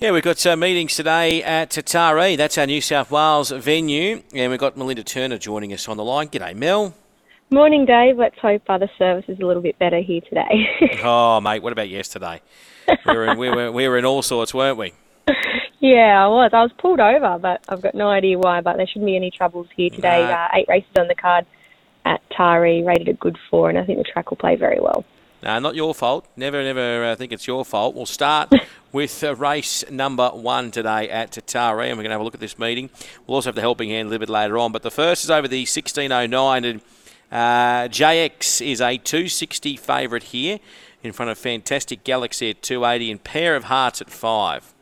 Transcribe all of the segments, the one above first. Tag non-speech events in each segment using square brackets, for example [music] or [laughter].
Yeah, we've got uh, meetings today at Taree. That's our New South Wales venue. And we've got Melinda Turner joining us on the line. G'day, Mel. Morning, Dave. Let's hope other service is a little bit better here today. [laughs] oh, mate, what about yesterday? We were, in, we, were, we were in all sorts, weren't we? Yeah, I was. I was pulled over, but I've got no idea why. But there shouldn't be any troubles here today. No. Uh, eight races on the card at Taree, rated a good four, and I think the track will play very well. No, not your fault. Never, never uh, think it's your fault. We'll start [laughs] with uh, race number one today at Taree, and we're going to have a look at this meeting. We'll also have the helping hand a little bit later on. But the first is over the 1609, and uh, JX is a 260 favourite here in front of Fantastic Galaxy at 280 and Pair of Hearts at 5.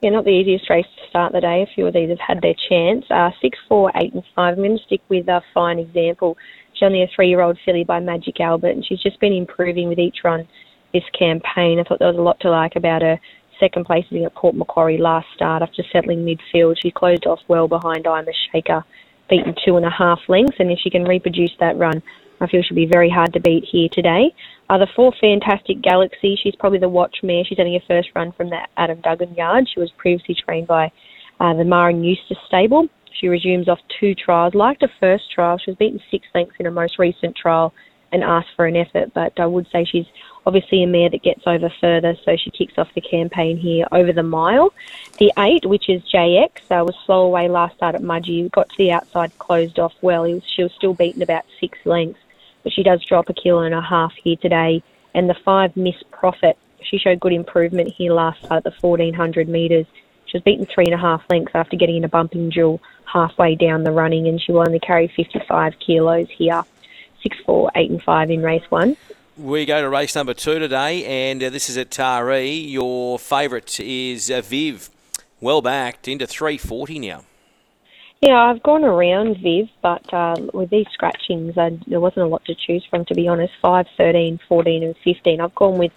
Yeah, not the easiest race to start the day. A few of these have had their chance. Uh, six, four, eight, and five. I'm going to stick with a fine example. She's only a three-year-old filly by Magic Albert, and she's just been improving with each run this campaign. I thought there was a lot to like about her. Second place at Port Macquarie last start after settling midfield. She closed off well behind I'm a Shaker, beaten two and a half lengths, and if she can reproduce that run, I feel she'll be very hard to beat here today. Uh, the four Fantastic Galaxy, she's probably the watch mare. She's only her first run from the Adam Duggan yard. She was previously trained by uh, the Maren Eustace stable. She resumes off two trials. Like the first trial, she was beaten six lengths in her most recent trial and asked for an effort, but I would say she's obviously a mare that gets over further, so she kicks off the campaign here over the mile. The eight, which is JX, uh, was slow away last start at Mudgee. Got to the outside, closed off well. Was, she was still beaten about six lengths, but she does drop a kilo and a half here today. And the five, Miss Profit, she showed good improvement here last start at the 1400 metres. She was beaten three and a half lengths after getting in a bumping duel halfway down the running, and she will only carry 55 kilos here. Six, four, eight, and five in race one. We go to race number two today, and uh, this is at Taree. Your favourite is uh, Viv, well backed into 340 now. Yeah, I've gone around Viv, but uh, with these scratchings, uh, there wasn't a lot to choose from, to be honest. 5, 13, 14, and 15. I've gone with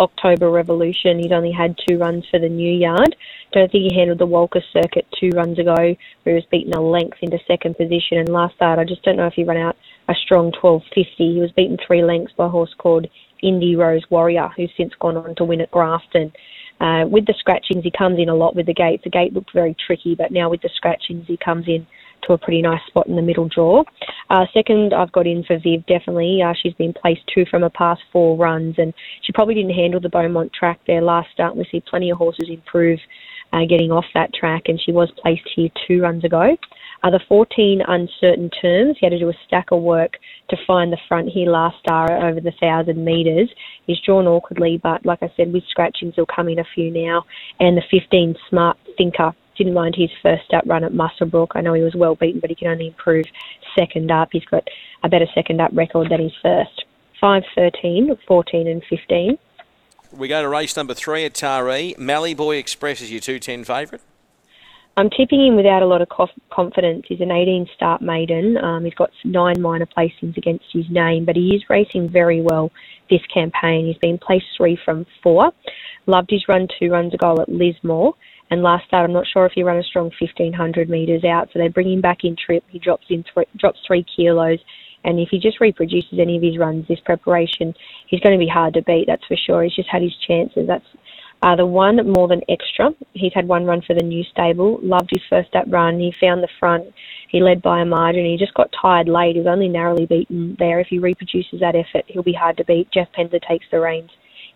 October Revolution. He's only had two runs for the new yard. Don't think he handled the Walker circuit two runs ago, where he was beaten a length into second position. And last start, I just don't know if he ran out a strong 12.50. He was beaten three lengths by a horse called Indy Rose Warrior, who's since gone on to win at Grafton. Uh, with the scratchings, he comes in a lot with the gates. The gate looked very tricky, but now with the scratchings, he comes in to a pretty nice spot in the middle draw. Uh, second, I've got in for Viv, definitely. Uh, she's been placed two from her past four runs, and she probably didn't handle the Beaumont track there last start. We see plenty of horses improve uh, getting off that track, and she was placed here two runs ago. Uh, the 14 uncertain terms, he had to do a stack of work to find the front here last star over the 1,000 metres. He's drawn awkwardly, but like I said, with scratchings, he'll come in a few now. And the 15 smart thinker didn't mind his first up run at Muswellbrook. I know he was well beaten, but he can only improve second up. He's got a better second up record than his first. 5, 13, 14, and 15. We go to race number three at Taree. Mallyboy Express is your 210 favourite. I'm tipping him without a lot of confidence. He's an 18 start maiden. Um, he's got nine minor placings against his name, but he is racing very well this campaign. He's been placed three from four. Loved his run two runs ago at Lismore. And last start, I'm not sure if he ran a strong 1500 metres out, so they bring him back in trip. He drops in th- drops three kilos, and if he just reproduces any of his runs this preparation, he's going to be hard to beat. That's for sure. He's just had his chances. That's uh, the one more than extra. He's had one run for the new stable. Loved his first up run. He found the front. He led by a margin. He just got tired late. He was only narrowly beaten there. If he reproduces that effort, he'll be hard to beat. Jeff Penza takes the reins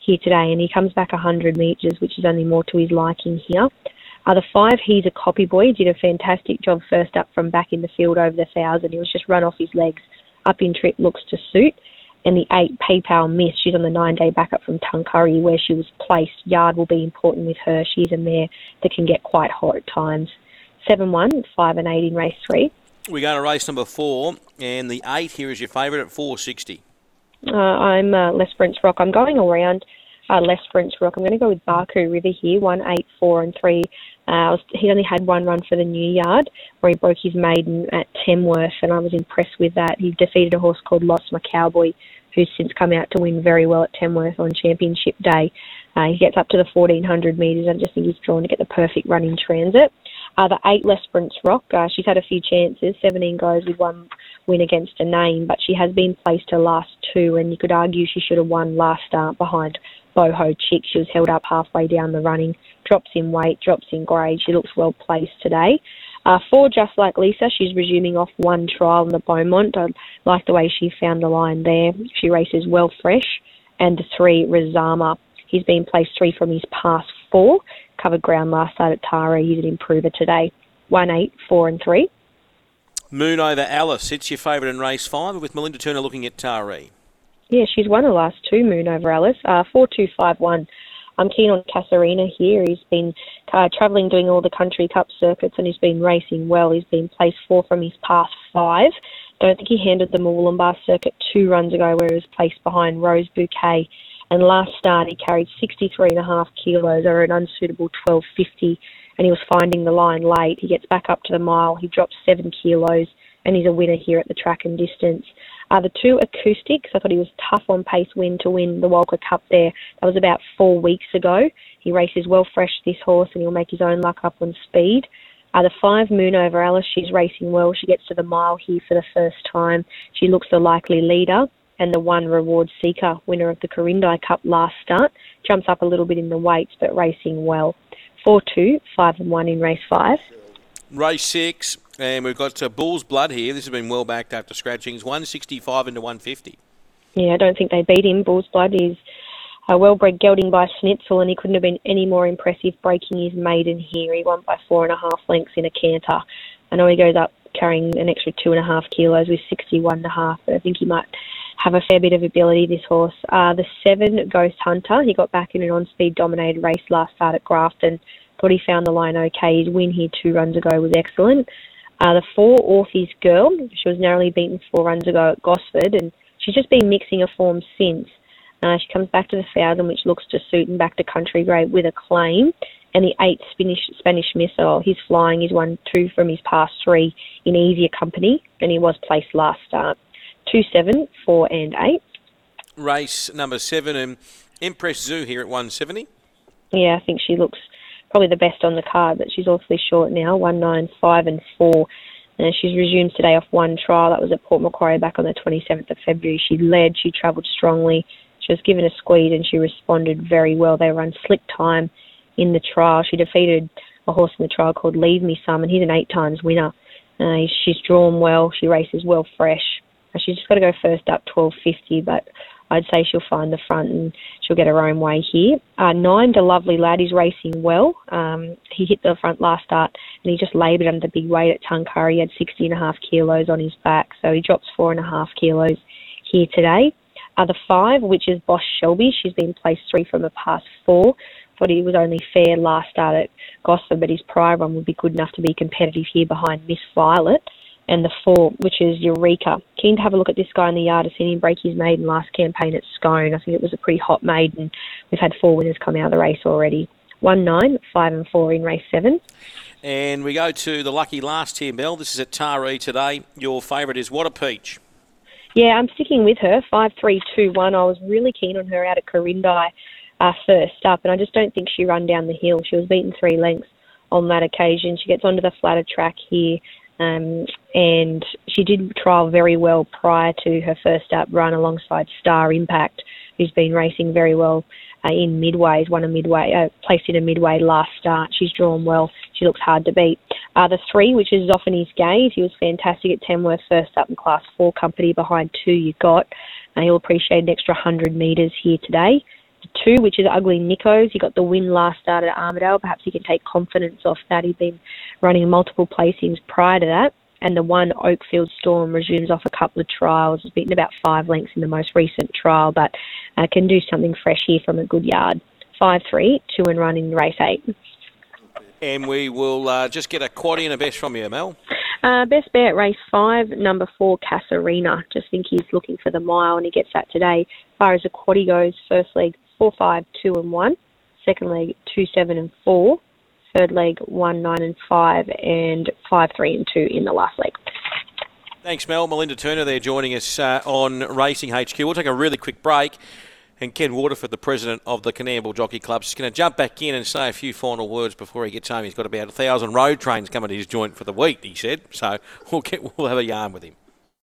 here today, and he comes back 100 metres, which is only more to his liking here. Uh, the five, he's a copy boy. Did a fantastic job first up from back in the field over the thousand. He was just run off his legs. Up in trip looks to suit. And the eight, PayPal Miss, she's on the nine day backup from Tuncurry where she was placed. Yard will be important with her. She's a mare that can get quite hot at times. 7 1, 5 and 8 in race 3. We go to race number 4, and the 8 here is your favourite at 460. Uh, I'm uh, Les Prince Rock. I'm going around uh, Les Prince Rock. I'm going to go with Barku River here, one eight four and 3. Uh, he only had one run for the new yard where he broke his maiden at Tamworth, and I was impressed with that. He defeated a horse called Lost My Cowboy, who's since come out to win very well at Tamworth on Championship Day. Uh, he gets up to the 1400 metres. I just think he's drawn to get the perfect run in transit. Uh, the eight Les Prince Rock, uh, she's had a few chances. 17 goes with one win against a name, but she has been placed her last two, and you could argue she should have won last start behind Boho Chick. She was held up halfway down the running, drops in weight, drops in grade. She looks well placed today. Uh, four, just like Lisa, she's resuming off one trial in the Beaumont. I like the way she found the line there. She races well fresh. And the three, Razama. He's been placed three from his past four. Covered ground last start at Taree. He's an improver today. One, eight, four, and three. Moon over Alice. It's your favourite in race five with Melinda Turner looking at Taree. Yeah, she's won the last two Moon over Alice. Uh. I'm keen on Casarina here. He's been uh, travelling, doing all the country cup circuits, and he's been racing well. He's been placed four from his past five. Don't think he handled the Mooloolaba circuit two runs ago, where he was placed behind Rose Bouquet. And last start, he carried 63.5 kilos or an unsuitable 1250, and he was finding the line late. He gets back up to the mile. He drops seven kilos, and he's a winner here at the track and distance. Uh, the two acoustics, I thought he was tough on pace win to win the Walker Cup there. That was about four weeks ago. He races well fresh, this horse, and he'll make his own luck up on speed. Uh, the five Moon over Alice, she's racing well. She gets to the mile here for the first time. She looks the likely leader. And the one Reward Seeker, winner of the Corindi Cup last start, jumps up a little bit in the weights, but racing well. 4 2, 5 and 1 in race 5. Race 6, and we've got uh, Bull's Blood here. This has been well backed after scratchings. 165 into 150. Yeah, I don't think they beat him. Bull's Blood is a well-bred gelding by Schnitzel, and he couldn't have been any more impressive breaking his maiden here. He won by four and a half lengths in a canter. I know he goes up carrying an extra two and a half kilos with 61 and a half, but I think he might have a fair bit of ability, this horse. Uh, the seven, Ghost Hunter, he got back in an on-speed dominated race last start at Grafton. Thought he found the line okay. His win here two runs ago was excellent. Uh, the four, Orpheus Girl, she was narrowly beaten four runs ago at Gosford, and she's just been mixing her form since. Uh, she comes back to the thousand, which looks to suit, and back to country grade with a claim. And the eight Spanish, Spanish missile, he's flying. He's won two from his past three in easier company, and he was placed last start. Two, seven, four, and eight. Race number seven, and Empress Zoo here at 170. Yeah, I think she looks probably the best on the card, but she's awfully short now, one nine five and four. And she's resumed today off one trial. That was at Port Macquarie back on the 27th of February. She led, she travelled strongly. She was given a squeeze and she responded very well. They run slick time in the trial. She defeated a horse in the trial called Leave Me Some, and he's an eight times winner. Uh, she's drawn well. She races well fresh. She's just got to go first up 12.50, but I'd say she'll find the front and she'll get her own way here. Uh, nine, the lovely lad, is racing well. Um, he hit the front last start and he just laboured under the big weight at Tuncurry. He had 60 and a half kilos on his back, so he drops four and a half kilos here today. Uh, the five, which is Boss Shelby, she's been placed three from the past four. Thought he was only fair last start at Gosford, but his prior run would be good enough to be competitive here behind Miss Violet and the four, which is Eureka. Keen to have a look at this guy in the yard. I've seen him break his maiden last campaign at Scone. I think it was a pretty hot maiden. We've had four winners come out of the race already. One nine, five and four in race seven. And we go to the lucky last here, Mel. This is at Taree today. Your favourite is What a Peach. Yeah, I'm sticking with her. Five three two one. I was really keen on her out at Corindi uh, first up, and I just don't think she run down the hill. She was beaten three lengths on that occasion. She gets onto the flatter track here um, and she did trial very well prior to her first up run alongside Star Impact, who's been racing very well uh, in midways, won a midway, uh, placed in a midway last start. She's drawn well. She looks hard to beat. Uh, the three, which is Zoffany's Gaze, he was fantastic at Tamworth first up in class four company behind two you got. Uh, he'll appreciate an extra 100 metres here today two, which is Ugly Nico's. He got the win last start at Armidale. Perhaps he can take confidence off that. He'd been running multiple placings prior to that. And the one Oakfield Storm resumes off a couple of trials. He's beaten about five lengths in the most recent trial, but uh, can do something fresh here from a good yard. 5 3, 2 and run in race 8. And we will uh, just get a quad and a best from you, Mel. Uh, best bet race five, number four, Casarina. Just think he's looking for the mile and he gets that today. As far as the quaddy goes, first leg four, five, two, and one. Second leg, two, seven, and four. Third leg, one, nine, and five, and five, three, and two in the last leg. Thanks, Mel. Melinda Turner there joining us uh, on Racing HQ. We'll take a really quick break. And Ken Waterford, the president of the Coonamble Jockey Club, is going to jump back in and say a few final words before he gets home. He's got about a thousand road trains coming to his joint for the week, he said. So [laughs] we'll get we'll have a yarn with him.